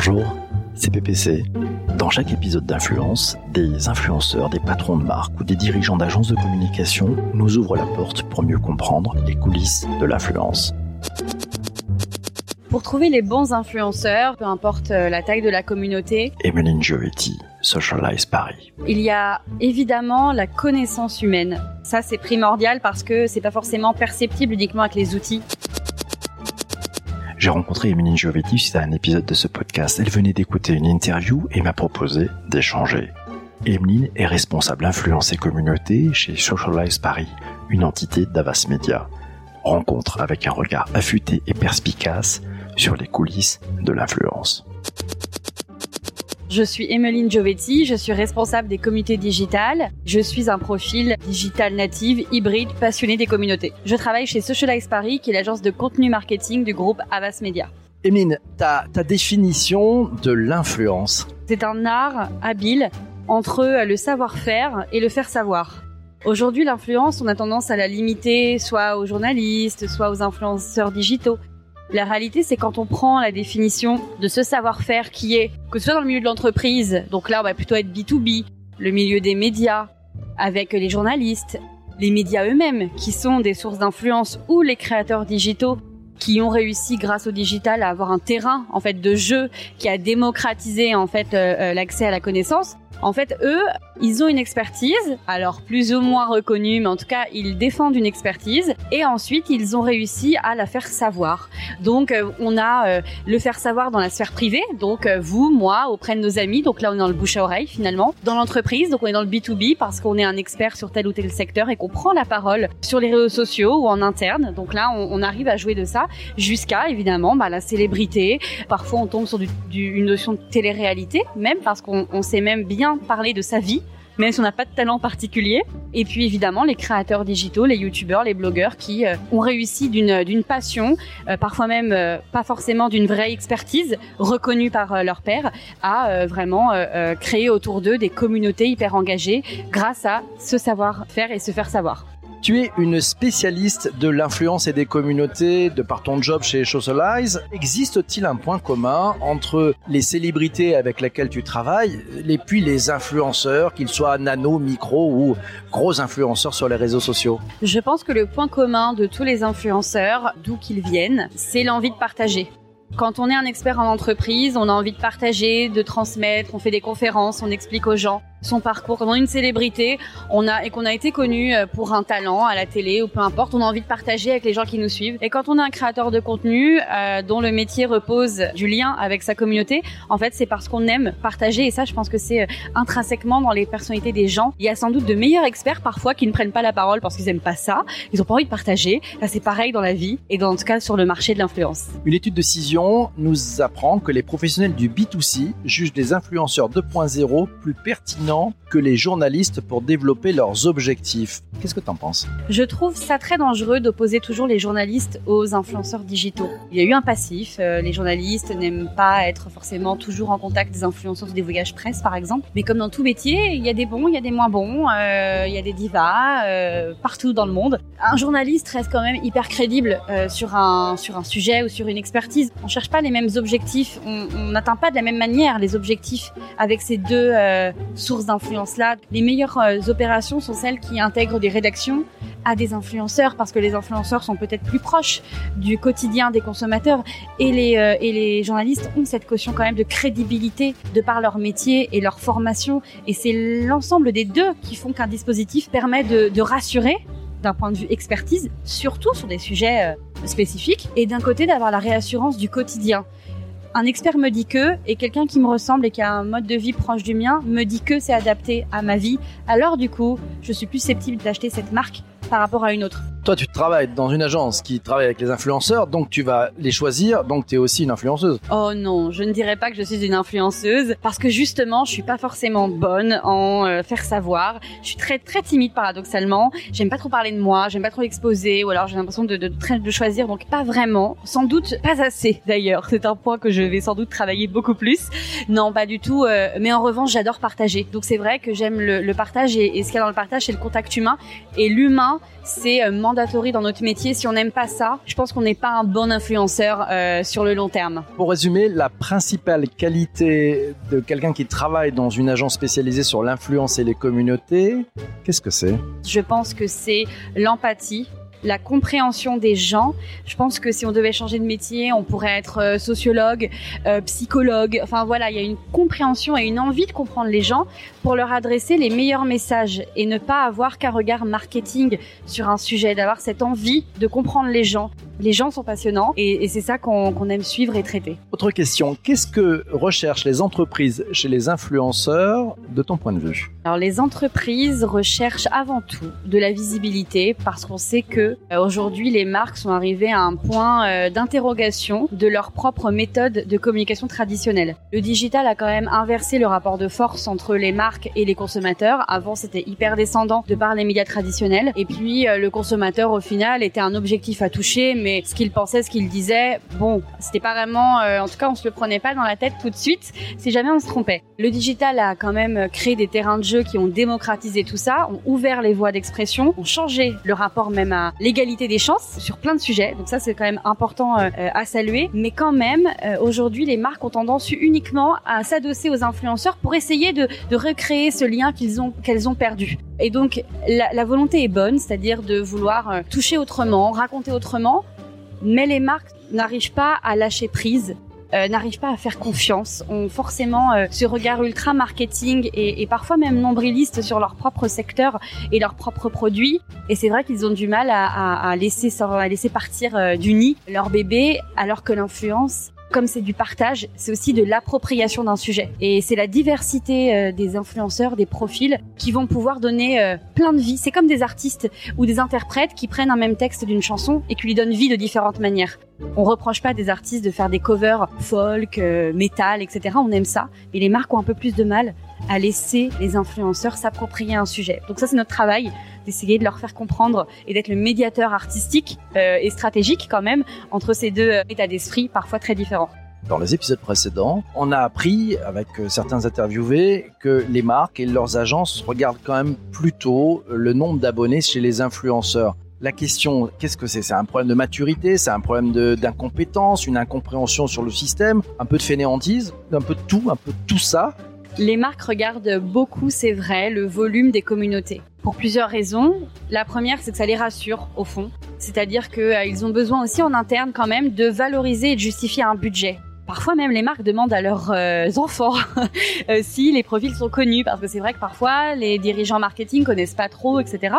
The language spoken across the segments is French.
Bonjour, c'est PPC. Dans chaque épisode d'Influence, des influenceurs, des patrons de marque ou des dirigeants d'agences de communication nous ouvrent la porte pour mieux comprendre les coulisses de l'influence. Pour trouver les bons influenceurs, peu importe euh, la taille de la communauté, Emeline Giovetti, Socialize Paris. il y a évidemment la connaissance humaine. Ça, c'est primordial parce que c'est pas forcément perceptible uniquement avec les outils. J'ai rencontré Emeline Giovetti suite à un épisode de ce podcast. Elle venait d'écouter une interview et m'a proposé d'échanger. Emeline est responsable influence et communauté chez Socialize Paris, une entité d'Avas Media. Rencontre avec un regard affûté et perspicace sur les coulisses de l'influence. Je suis Emeline Giovetti, je suis responsable des communautés digitales. Je suis un profil digital native, hybride, passionné des communautés. Je travaille chez Socialize Paris, qui est l'agence de contenu marketing du groupe Avas Media. Emeline, ta, ta définition de l'influence? C'est un art habile entre le savoir-faire et le faire savoir. Aujourd'hui, l'influence, on a tendance à la limiter soit aux journalistes, soit aux influenceurs digitaux. La réalité, c'est quand on prend la définition de ce savoir-faire qui est, que ce soit dans le milieu de l'entreprise, donc là, on va plutôt être B2B, le milieu des médias, avec les journalistes, les médias eux-mêmes, qui sont des sources d'influence, ou les créateurs digitaux, qui ont réussi grâce au digital à avoir un terrain en fait de jeu qui a démocratisé en fait euh, euh, l'accès à la connaissance. En fait, eux, ils ont une expertise, alors plus ou moins reconnue, mais en tout cas, ils défendent une expertise, et ensuite, ils ont réussi à la faire savoir. Donc, euh, on a euh, le faire savoir dans la sphère privée, donc euh, vous, moi, auprès de nos amis, donc là, on est dans le bouche à oreille, finalement. Dans l'entreprise, donc on est dans le B2B, parce qu'on est un expert sur tel ou tel secteur, et qu'on prend la parole sur les réseaux sociaux ou en interne. Donc là, on, arrive à jouer de ça, jusqu'à, évidemment, bah, la célébrité. Parfois, on tombe sur une notion de télé-réalité, même, parce qu'on on sait même bien parler de sa vie, même si on n'a pas de talent particulier. Et puis évidemment les créateurs digitaux, les youtubeurs, les blogueurs qui euh, ont réussi d'une d'une passion, euh, parfois même euh, pas forcément d'une vraie expertise reconnue par euh, leur père, à euh, vraiment euh, créer autour d'eux des communautés hyper engagées grâce à ce savoir-faire et se faire savoir. Tu es une spécialiste de l'influence et des communautés de par ton job chez Socialize. Existe-t-il un point commun entre les célébrités avec lesquelles tu travailles et puis les influenceurs, qu'ils soient nano, micro ou gros influenceurs sur les réseaux sociaux? Je pense que le point commun de tous les influenceurs, d'où qu'ils viennent, c'est l'envie de partager. Quand on est un expert en entreprise, on a envie de partager, de transmettre, on fait des conférences, on explique aux gens son parcours. Quand on est une célébrité, on a et qu'on a été connu euh, pour un talent à la télé ou peu importe, on a envie de partager avec les gens qui nous suivent. Et quand on est un créateur de contenu euh, dont le métier repose du lien avec sa communauté, en fait, c'est parce qu'on aime partager et ça, je pense que c'est euh, intrinsèquement dans les personnalités des gens. Il y a sans doute de meilleurs experts parfois qui ne prennent pas la parole parce qu'ils aiment pas ça, ils ont pas envie de partager. Là, c'est pareil dans la vie et dans en tout cas sur le marché de l'influence. Une étude de Cision nous apprend que les professionnels du B2C jugent les influenceurs 2.0 plus pertinents que les journalistes pour développer leurs objectifs. Qu'est-ce que tu en penses? Je trouve ça très dangereux d'opposer toujours les journalistes aux influenceurs digitaux. Il y a eu un passif, euh, les journalistes n'aiment pas être forcément toujours en contact des influenceurs des voyages presse par exemple, mais comme dans tout métier, il y a des bons, il y a des moins bons, euh, il y a des divas euh, partout dans le monde. Un journaliste reste quand même hyper crédible sur un sur un sujet ou sur une expertise. On cherche pas les mêmes objectifs, on n'atteint pas de la même manière les objectifs avec ces deux euh, sources d'influence là. Les meilleures euh, opérations sont celles qui intègrent des rédactions à des influenceurs parce que les influenceurs sont peut-être plus proches du quotidien des consommateurs et les euh, et les journalistes ont cette caution quand même de crédibilité de par leur métier et leur formation et c'est l'ensemble des deux qui font qu'un dispositif permet de, de rassurer d'un point de vue expertise, surtout sur des sujets euh, spécifiques, et d'un côté d'avoir la réassurance du quotidien. Un expert me dit que, et quelqu'un qui me ressemble et qui a un mode de vie proche du mien me dit que c'est adapté à ma vie, alors du coup, je suis plus susceptible d'acheter cette marque par rapport à une autre. Toi, tu travailles dans une agence qui travaille avec les influenceurs, donc tu vas les choisir, donc tu es aussi une influenceuse. Oh non, je ne dirais pas que je suis une influenceuse parce que justement, je suis pas forcément bonne en euh, faire savoir. Je suis très très timide paradoxalement. J'aime pas trop parler de moi, j'aime pas trop exposer ou alors j'ai l'impression de, de, de, choisir donc pas vraiment, sans doute pas assez d'ailleurs. C'est un point que je vais sans doute travailler beaucoup plus. Non, pas du tout. Euh, mais en revanche, j'adore partager. Donc c'est vrai que j'aime le, partage et, et ce qu'il y a dans le partage, c'est le contact humain et l'humain, c'est euh, mandatory dans notre métier. Si on n'aime pas ça, je pense qu'on n'est pas un bon influenceur euh, sur le long terme. Pour résumer, la principale qualité de quelqu'un qui travaille dans une agence spécialisée sur l'influence et les communautés, qu'est-ce que c'est? Je pense que c'est l'empathie, la compréhension des gens. Je pense que si on devait changer de métier, on pourrait être euh, sociologue, euh, psychologue. Enfin voilà, il y a une compréhension et une envie de comprendre les gens pour leur adresser les meilleurs messages et ne pas avoir qu'un regard marketing sur un sujet, d'avoir cette envie de comprendre les gens. Les gens sont passionnants et, c'est ça qu'on aime suivre et traiter. Autre question, qu'est-ce que recherchent les entreprises chez les influenceurs de ton point de vue? Alors les entreprises recherchent avant tout de la visibilité parce qu'on sait que euh, aujourd'hui les marques sont arrivées à un point euh, d'interrogation de leur propre méthode de communication traditionnelle. Le digital a quand même inversé le rapport de force entre les marques et les consommateurs. Avant c'était hyper descendant de par les médias traditionnels et puis euh, le consommateur au final était un objectif à toucher mais ce qu'il pensait, ce qu'il disait, bon, c'était pas vraiment, en tout cas, on se le prenait pas dans la tête tout de suite, si jamais on se trompait. Le digital a quand même créé des terrains de jeu qui ont démocratisé tout ça, ont ouvert les voies d'expression, ont changé le rapport même à l'égalité des chances sur plein de sujets. Donc ça, c'est quand même important euh, à saluer. Mais quand même, euh, aujourd'hui, les marques ont tendance uniquement à s'adosser aux influenceurs pour essayer de, de recréer ce lien qu'ils ont qu'elles ont perdu. Et donc la, la volonté est bonne, c'est-à-dire de vouloir toucher autrement, raconter autrement, mais les marques n'arrivent pas à lâcher prise. Euh, n'arrivent pas à faire confiance, ont forcément euh, ce regard ultra marketing et, et, parfois même nombriliste sur leur propre secteur et leurs propres produits. Et c'est vrai qu'ils ont du mal à, à, à laisser, à laisser partir euh, du nid leur bébé, alors que l'influence comme c'est du partage, c'est aussi de l'appropriation d'un sujet. Et c'est la diversité euh, des influenceurs, des profils, qui vont pouvoir donner euh, plein de vie. C'est comme des artistes ou des interprètes qui prennent un même texte d'une chanson et qui lui donnent vie de différentes manières. On reproche pas des artistes de faire des covers folk, euh, metal, etc. On aime ça. Mais les marques ont un peu plus de mal à laisser les influenceurs s'approprier un sujet. Donc ça, c'est notre travail d'essayer de leur faire comprendre et d'être le médiateur artistique euh, et stratégique quand même entre ces deux euh, états d'esprit parfois très différents. Dans les épisodes précédents, on a appris avec euh, certains interviewés que les marques et leurs agences regardent quand même plutôt le nombre d'abonnés chez les influenceurs. La question, qu'est-ce que c'est? C'est un problème de maturité, c'est un problème d'incompétence, une incompréhension sur le système, un peu de fainéantise, un peu de tout, un peu de tout ça? Les marques regardent beaucoup, c'est vrai, le volume des communautés. Pour plusieurs raisons. La première, c'est que ça les rassure, au fond. C'est-à-dire qu'ils euh, ont besoin aussi en interne quand même de valoriser et de justifier un budget. Parfois même les marques demandent à leurs euh, enfants euh, si les profils sont connus parce que c'est vrai que parfois les dirigeants marketing connaissent pas trop etc.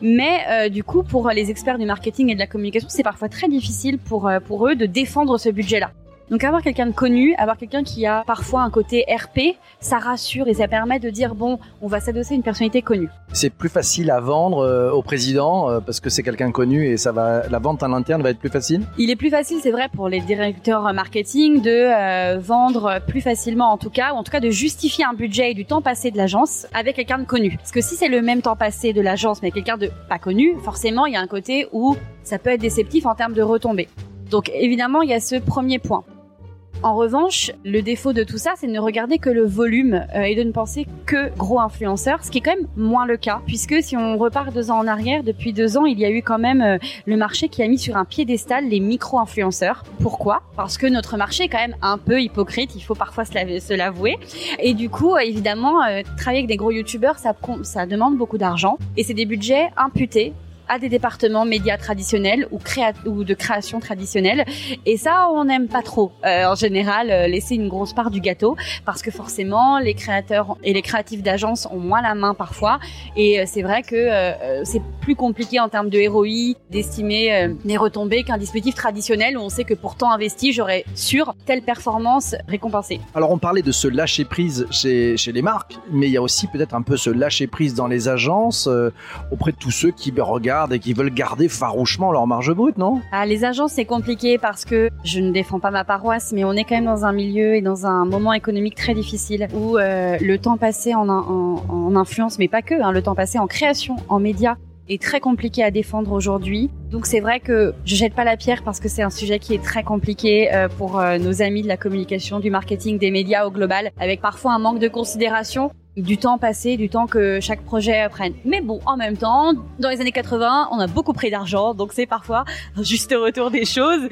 Mais du coup pour les experts du marketing et de la communication c'est parfois très difficile pour pour eux de défendre ce budget là. Donc avoir quelqu'un de connu, avoir quelqu'un qui a parfois un côté RP, ça rassure et ça permet de dire bon, on va s'adosser à une personnalité connue. C'est plus facile à vendre euh, au président euh, parce que c'est quelqu'un connu et ça va la vente en interne va être plus facile? Il est plus facile, c'est vrai pour les directeurs marketing de euh, vendre plus facilement en tout cas ou en tout cas de justifier un budget et du temps passé de l'agence avec quelqu'un de connu. Parce que si c'est le même temps passé de l'agence mais quelqu'un de pas connu, forcément il y a un côté où ça peut être déceptif en termes de retombées. Donc évidemment, il y a ce premier point. En revanche, le défaut de tout ça, c'est de ne regarder que le volume euh, et de ne penser que gros influenceurs, ce qui est quand même moins le cas, puisque si on repart deux ans en arrière, depuis deux ans, il y a eu quand même euh, le marché qui a mis sur un piédestal les micro-influenceurs. Pourquoi? Parce que notre marché est quand même un peu hypocrite, il faut parfois se l'avouer. Et du coup, évidemment, euh, travailler avec des gros youtubeurs, ça, ça demande beaucoup d'argent, et c'est des budgets imputés à des départements médias traditionnels ou, de création traditionnelle. Et ça, on n'aime pas trop. Euh, en général, euh, laisser une grosse part du gâteau parce que forcément, les créateurs et les créatifs d'agence ont moins la main parfois. Et euh, c'est vrai que c'est plus compliqué en termes de ROI d'estimer les retombées qu'un dispositif traditionnel où on sait que pour temps investi, j'aurais sur telle performance récompensée. Alors, on parlait de ce lâcher prise chez, chez les marques, mais il y a aussi peut-être un peu ce lâcher prise dans les agences auprès de tous ceux qui regardent et qui veulent garder farouchement leur marge brute, non? Ah, Les agences, c'est compliqué parce que je ne défends pas ma paroisse, mais on est quand même dans un milieu et dans un moment économique très difficile où euh, le temps passé en, en, en, influence, mais pas que, hein, le temps passé en création, en médias, est très compliqué à défendre aujourd'hui. Donc c'est vrai que je jette pas la pierre parce que c'est un sujet qui est très compliqué euh, pour euh, nos amis de la communication, du marketing, des médias au global, avec parfois un manque de considération. Du temps passé, du temps que chaque projet prenne. Mais bon, en même temps, dans les années 80, on a beaucoup pris d'argent, donc c'est parfois un juste retour des choses.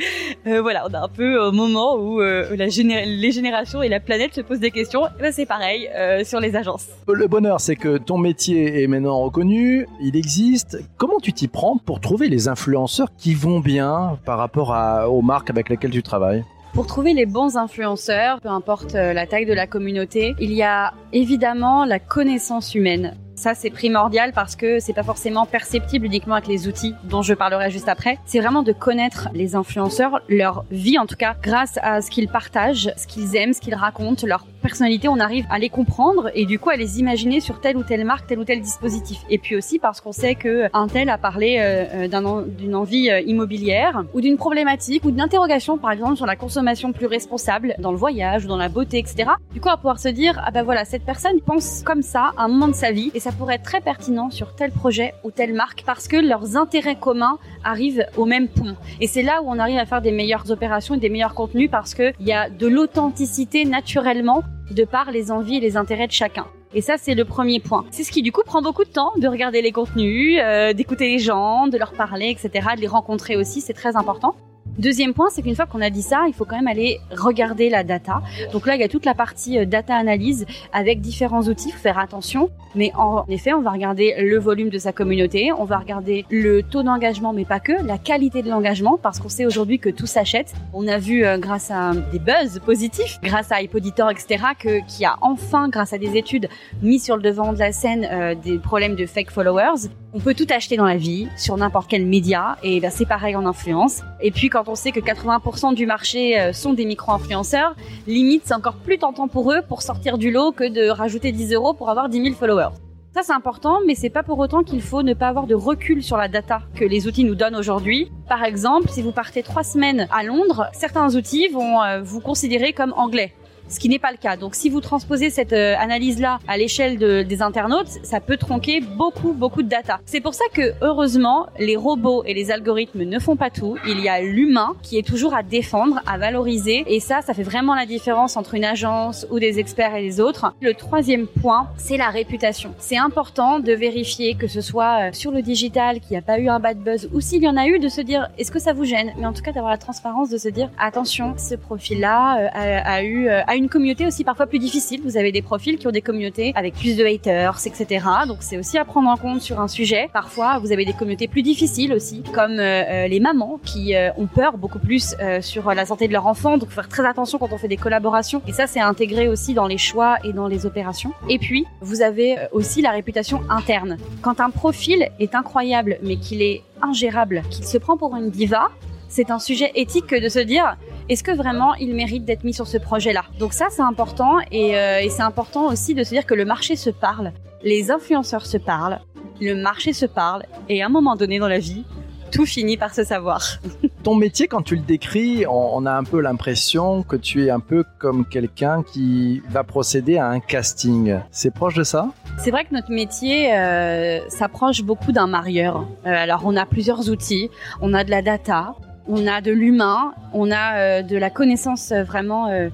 Euh, voilà, on a un peu au moment où euh, les générations et la planète se posent des questions. Ben c'est pareil euh, sur les agences. Le bonheur, c'est que ton métier est maintenant reconnu, il existe. Comment tu t'y prends pour trouver les influenceurs qui vont bien par rapport à, aux marques avec lesquelles tu travailles? Pour trouver les bons influenceurs, peu importe euh, la taille de la communauté, il y a évidemment la connaissance humaine. Ça, c'est primordial parce que c'est pas forcément perceptible uniquement avec les outils dont je parlerai juste après. C'est vraiment de connaître les influenceurs, leur vie en tout cas, grâce à ce qu'ils partagent, ce qu'ils aiment, ce qu'ils racontent, leur personnalité. On arrive à les comprendre et du coup à les imaginer sur telle ou telle marque, tel ou tel dispositif. Et puis aussi parce qu'on sait que un tel a parlé euh, euh, d'une envie euh, immobilière ou d'une problématique ou d'une interrogation par exemple sur la consommation plus responsable dans le voyage ou dans la beauté, etc. Du coup, va pouvoir se dire ah ben voilà cette personne pense comme ça à un moment de sa vie et pourrait être très pertinent sur tel projet ou telle marque parce que leurs intérêts communs arrivent au même point. Et c'est là où on arrive à faire des meilleures opérations et des meilleurs contenus parce qu'il y a de l'authenticité naturellement de par les envies et les intérêts de chacun. Et ça, c'est le premier point. C'est ce qui, du coup, prend beaucoup de temps de regarder les contenus, euh, d'écouter les gens, de leur parler, etc., de les rencontrer aussi, c'est très important. Deuxième point, c'est qu'une fois qu'on a dit ça, il faut quand même aller regarder la data. Donc là, il y a toute la partie euh, data analyse avec différents outils, faut faire attention. Mais en effet, on va regarder le volume de sa communauté, on va regarder le taux d'engagement, mais pas que, la qualité de l'engagement, parce qu'on sait aujourd'hui que tout s'achète. On a vu euh, grâce à des buzz positifs, grâce à Hypoditor, etc., que qui a enfin, grâce à des études, mis sur le devant de la scène euh, des problèmes de fake followers. On peut tout acheter dans la vie, sur n'importe quel média, et ben, c'est pareil en influence. Et puis quand on sait que 80% du marché euh, sont des micro-influenceurs, limite c'est encore plus tentant pour eux pour sortir du lot que de rajouter 10 euros pour avoir 10 000 followers. Ça c'est important, mais c'est pas pour autant qu'il faut ne pas avoir de recul sur la data que les outils nous donnent aujourd'hui. Par exemple, si vous partez trois semaines à Londres, certains outils vont euh, vous considérer comme anglais ce qui n'est pas le cas. Donc si vous transposez cette euh, analyse-là à l'échelle de, des internautes, ça peut tronquer beaucoup, beaucoup de data. C'est pour ça que, heureusement, les robots et les algorithmes ne font pas tout. Il y a l'humain qui est toujours à défendre, à valoriser. Et ça, ça fait vraiment la différence entre une agence ou des experts et les autres. Le troisième point, c'est la réputation. C'est important de vérifier que ce soit euh, sur le digital, qu'il n'y a pas eu un bad buzz, ou s'il y en a eu, de se dire, est-ce que ça vous gêne? Mais en tout cas, d'avoir la transparence de se dire, attention, ce profil-là euh, a, a, eu... une communauté aussi parfois plus difficile. Vous avez des profils qui ont des communautés avec plus de haters, etc. Donc c'est aussi à prendre en compte sur un sujet. Parfois, vous avez des communautés plus difficiles aussi, comme euh, euh, les mamans qui euh, ont peur beaucoup plus sur la santé de leur enfant. Donc faire très attention quand on fait des collaborations. Et ça, c'est intégré aussi dans les choix et dans les opérations. Et puis, vous avez aussi la réputation interne. Quand un profil est incroyable, mais qu'il est ingérable, qu'il se prend pour une diva, c'est un sujet éthique de se dire est-ce que vraiment il mérite d'être mis sur ce projet-là Donc ça, c'est important et, euh, et c'est important aussi de se dire que le marché se parle, les influenceurs se parlent, le marché se parle et à un moment donné dans la vie, tout finit par se savoir. Ton métier, quand tu le décris, on, a un peu l'impression que tu es un peu comme quelqu'un qui va procéder à un casting. C'est proche de ça? C'est vrai que notre métier euh, s'approche beaucoup d'un marieur. Euh, alors on a plusieurs outils, on a de la data, on a de l'humain, on a euh, de la connaissance euh, vraiment euh,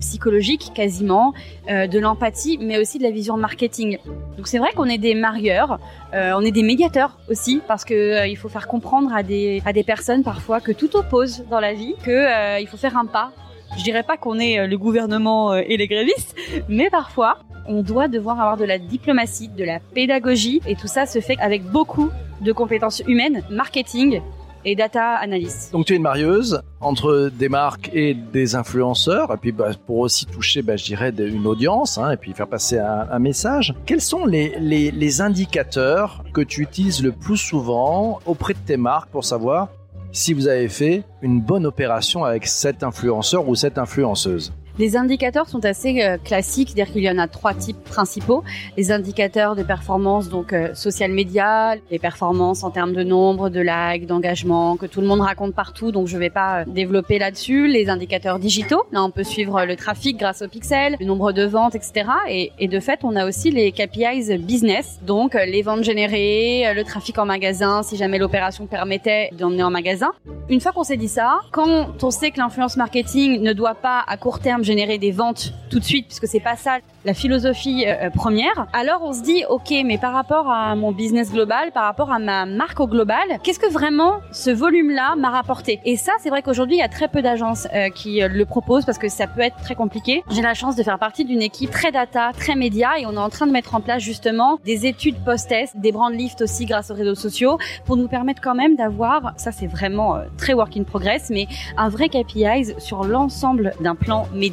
psychologique quasiment, de l'empathie, mais aussi de la vision marketing. Donc c'est vrai qu'on est des marieurs, on est des médiateurs aussi, parce que il faut faire comprendre à des à des personnes parfois que tout oppose dans la vie, que il faut faire un pas. Je dirais pas qu'on est le gouvernement et les grévistes, mais parfois on doit devoir avoir de la diplomatie, de la pédagogie, et tout ça se fait avec beaucoup de compétences humaines, marketing, et data analyst. Donc tu es une marieuse entre des marques et des influenceurs, et puis bah, pour aussi toucher, bah, je dirais, une audience, hein, et puis faire passer un, message. Quels sont les, les indicateurs que tu utilises le plus souvent auprès de tes marques pour savoir si vous avez fait une bonne opération avec cet influenceur ou cette influenceuse? Les indicateurs sont assez euh, classiques, c'est-à-dire qu'il y en a trois types principaux. Les indicateurs de performance, donc euh, social media, les performances en termes de nombre, de likes, d'engagement, que tout le monde raconte partout, donc je ne vais pas euh, développer là-dessus. Les indicateurs digitaux, là on peut suivre le trafic grâce au pixel, le nombre de ventes, etc. Et, et de fait, on a aussi les KPIs business, donc les ventes générées, le trafic en magasin, si jamais l'opération permettait d'emmener en magasin. Une fois qu'on s'est dit ça, quand on sait que l'influence marketing ne doit pas à court terme générer des ventes tout de suite, puisque c'est pas ça la philosophie euh, euh, première. Alors on se dit, ok, mais par rapport à mon business global, par rapport à ma marque au global, qu'est-ce que vraiment ce volume-là m'a rapporté? Et ça, c'est vrai qu'aujourd'hui, il y a très peu d'agences euh, qui le proposent parce que ça peut être très compliqué. J'ai la chance de faire partie d'une équipe très data, très média, et on est en train de mettre en place justement des études post-test, des brand lift aussi grâce aux réseaux sociaux, pour nous permettre quand même d'avoir, ça c'est vraiment très work in progress, mais un vrai KPIs sur l'ensemble d'un plan média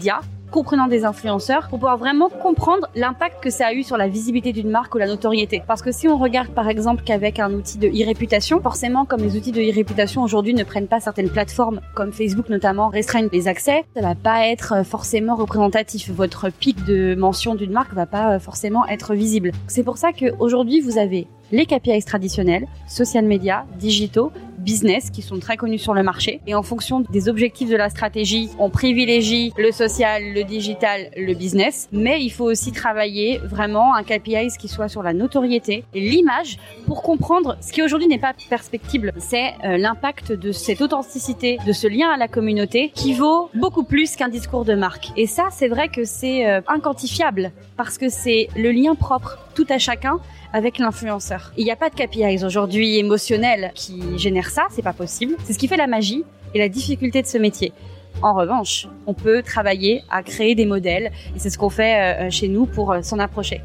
comprenant des influenceurs pour pouvoir vraiment comprendre l'impact que ça a eu sur la visibilité d'une marque ou la notoriété. Parce que si on regarde par exemple qu'avec un outil de e-réputation, forcément comme les outils de e-réputation aujourd'hui ne prennent pas certaines plateformes comme Facebook notamment restreignent les accès, ça va pas être forcément représentatif. Votre pic de mention d'une marque va pas forcément être visible. C'est pour ça qu'aujourd'hui vous avez les KPIs traditionnels, social media, digitaux, business qui sont très connus sur le marché. Et en fonction des objectifs de la stratégie, on privilégie le social, le digital, le business. Mais il faut aussi travailler vraiment un KPIs qui soit sur la notoriété et l'image pour comprendre ce qui aujourd'hui n'est pas perspectible. C'est euh, l'impact de cette authenticité, de ce lien à la communauté qui vaut beaucoup plus qu'un discours de marque. Et ça, c'est vrai que c'est euh, inquantifiable parce que c'est le lien propre tout à chacun avec l'influenceur. Il n'y a pas de KPIs aujourd'hui émotionnels qui génèrent ça, c'est pas possible. C'est ce qui fait la magie et la difficulté de ce métier. En revanche, on peut travailler à créer des modèles et c'est ce qu'on fait euh, chez nous pour euh, s'en approcher.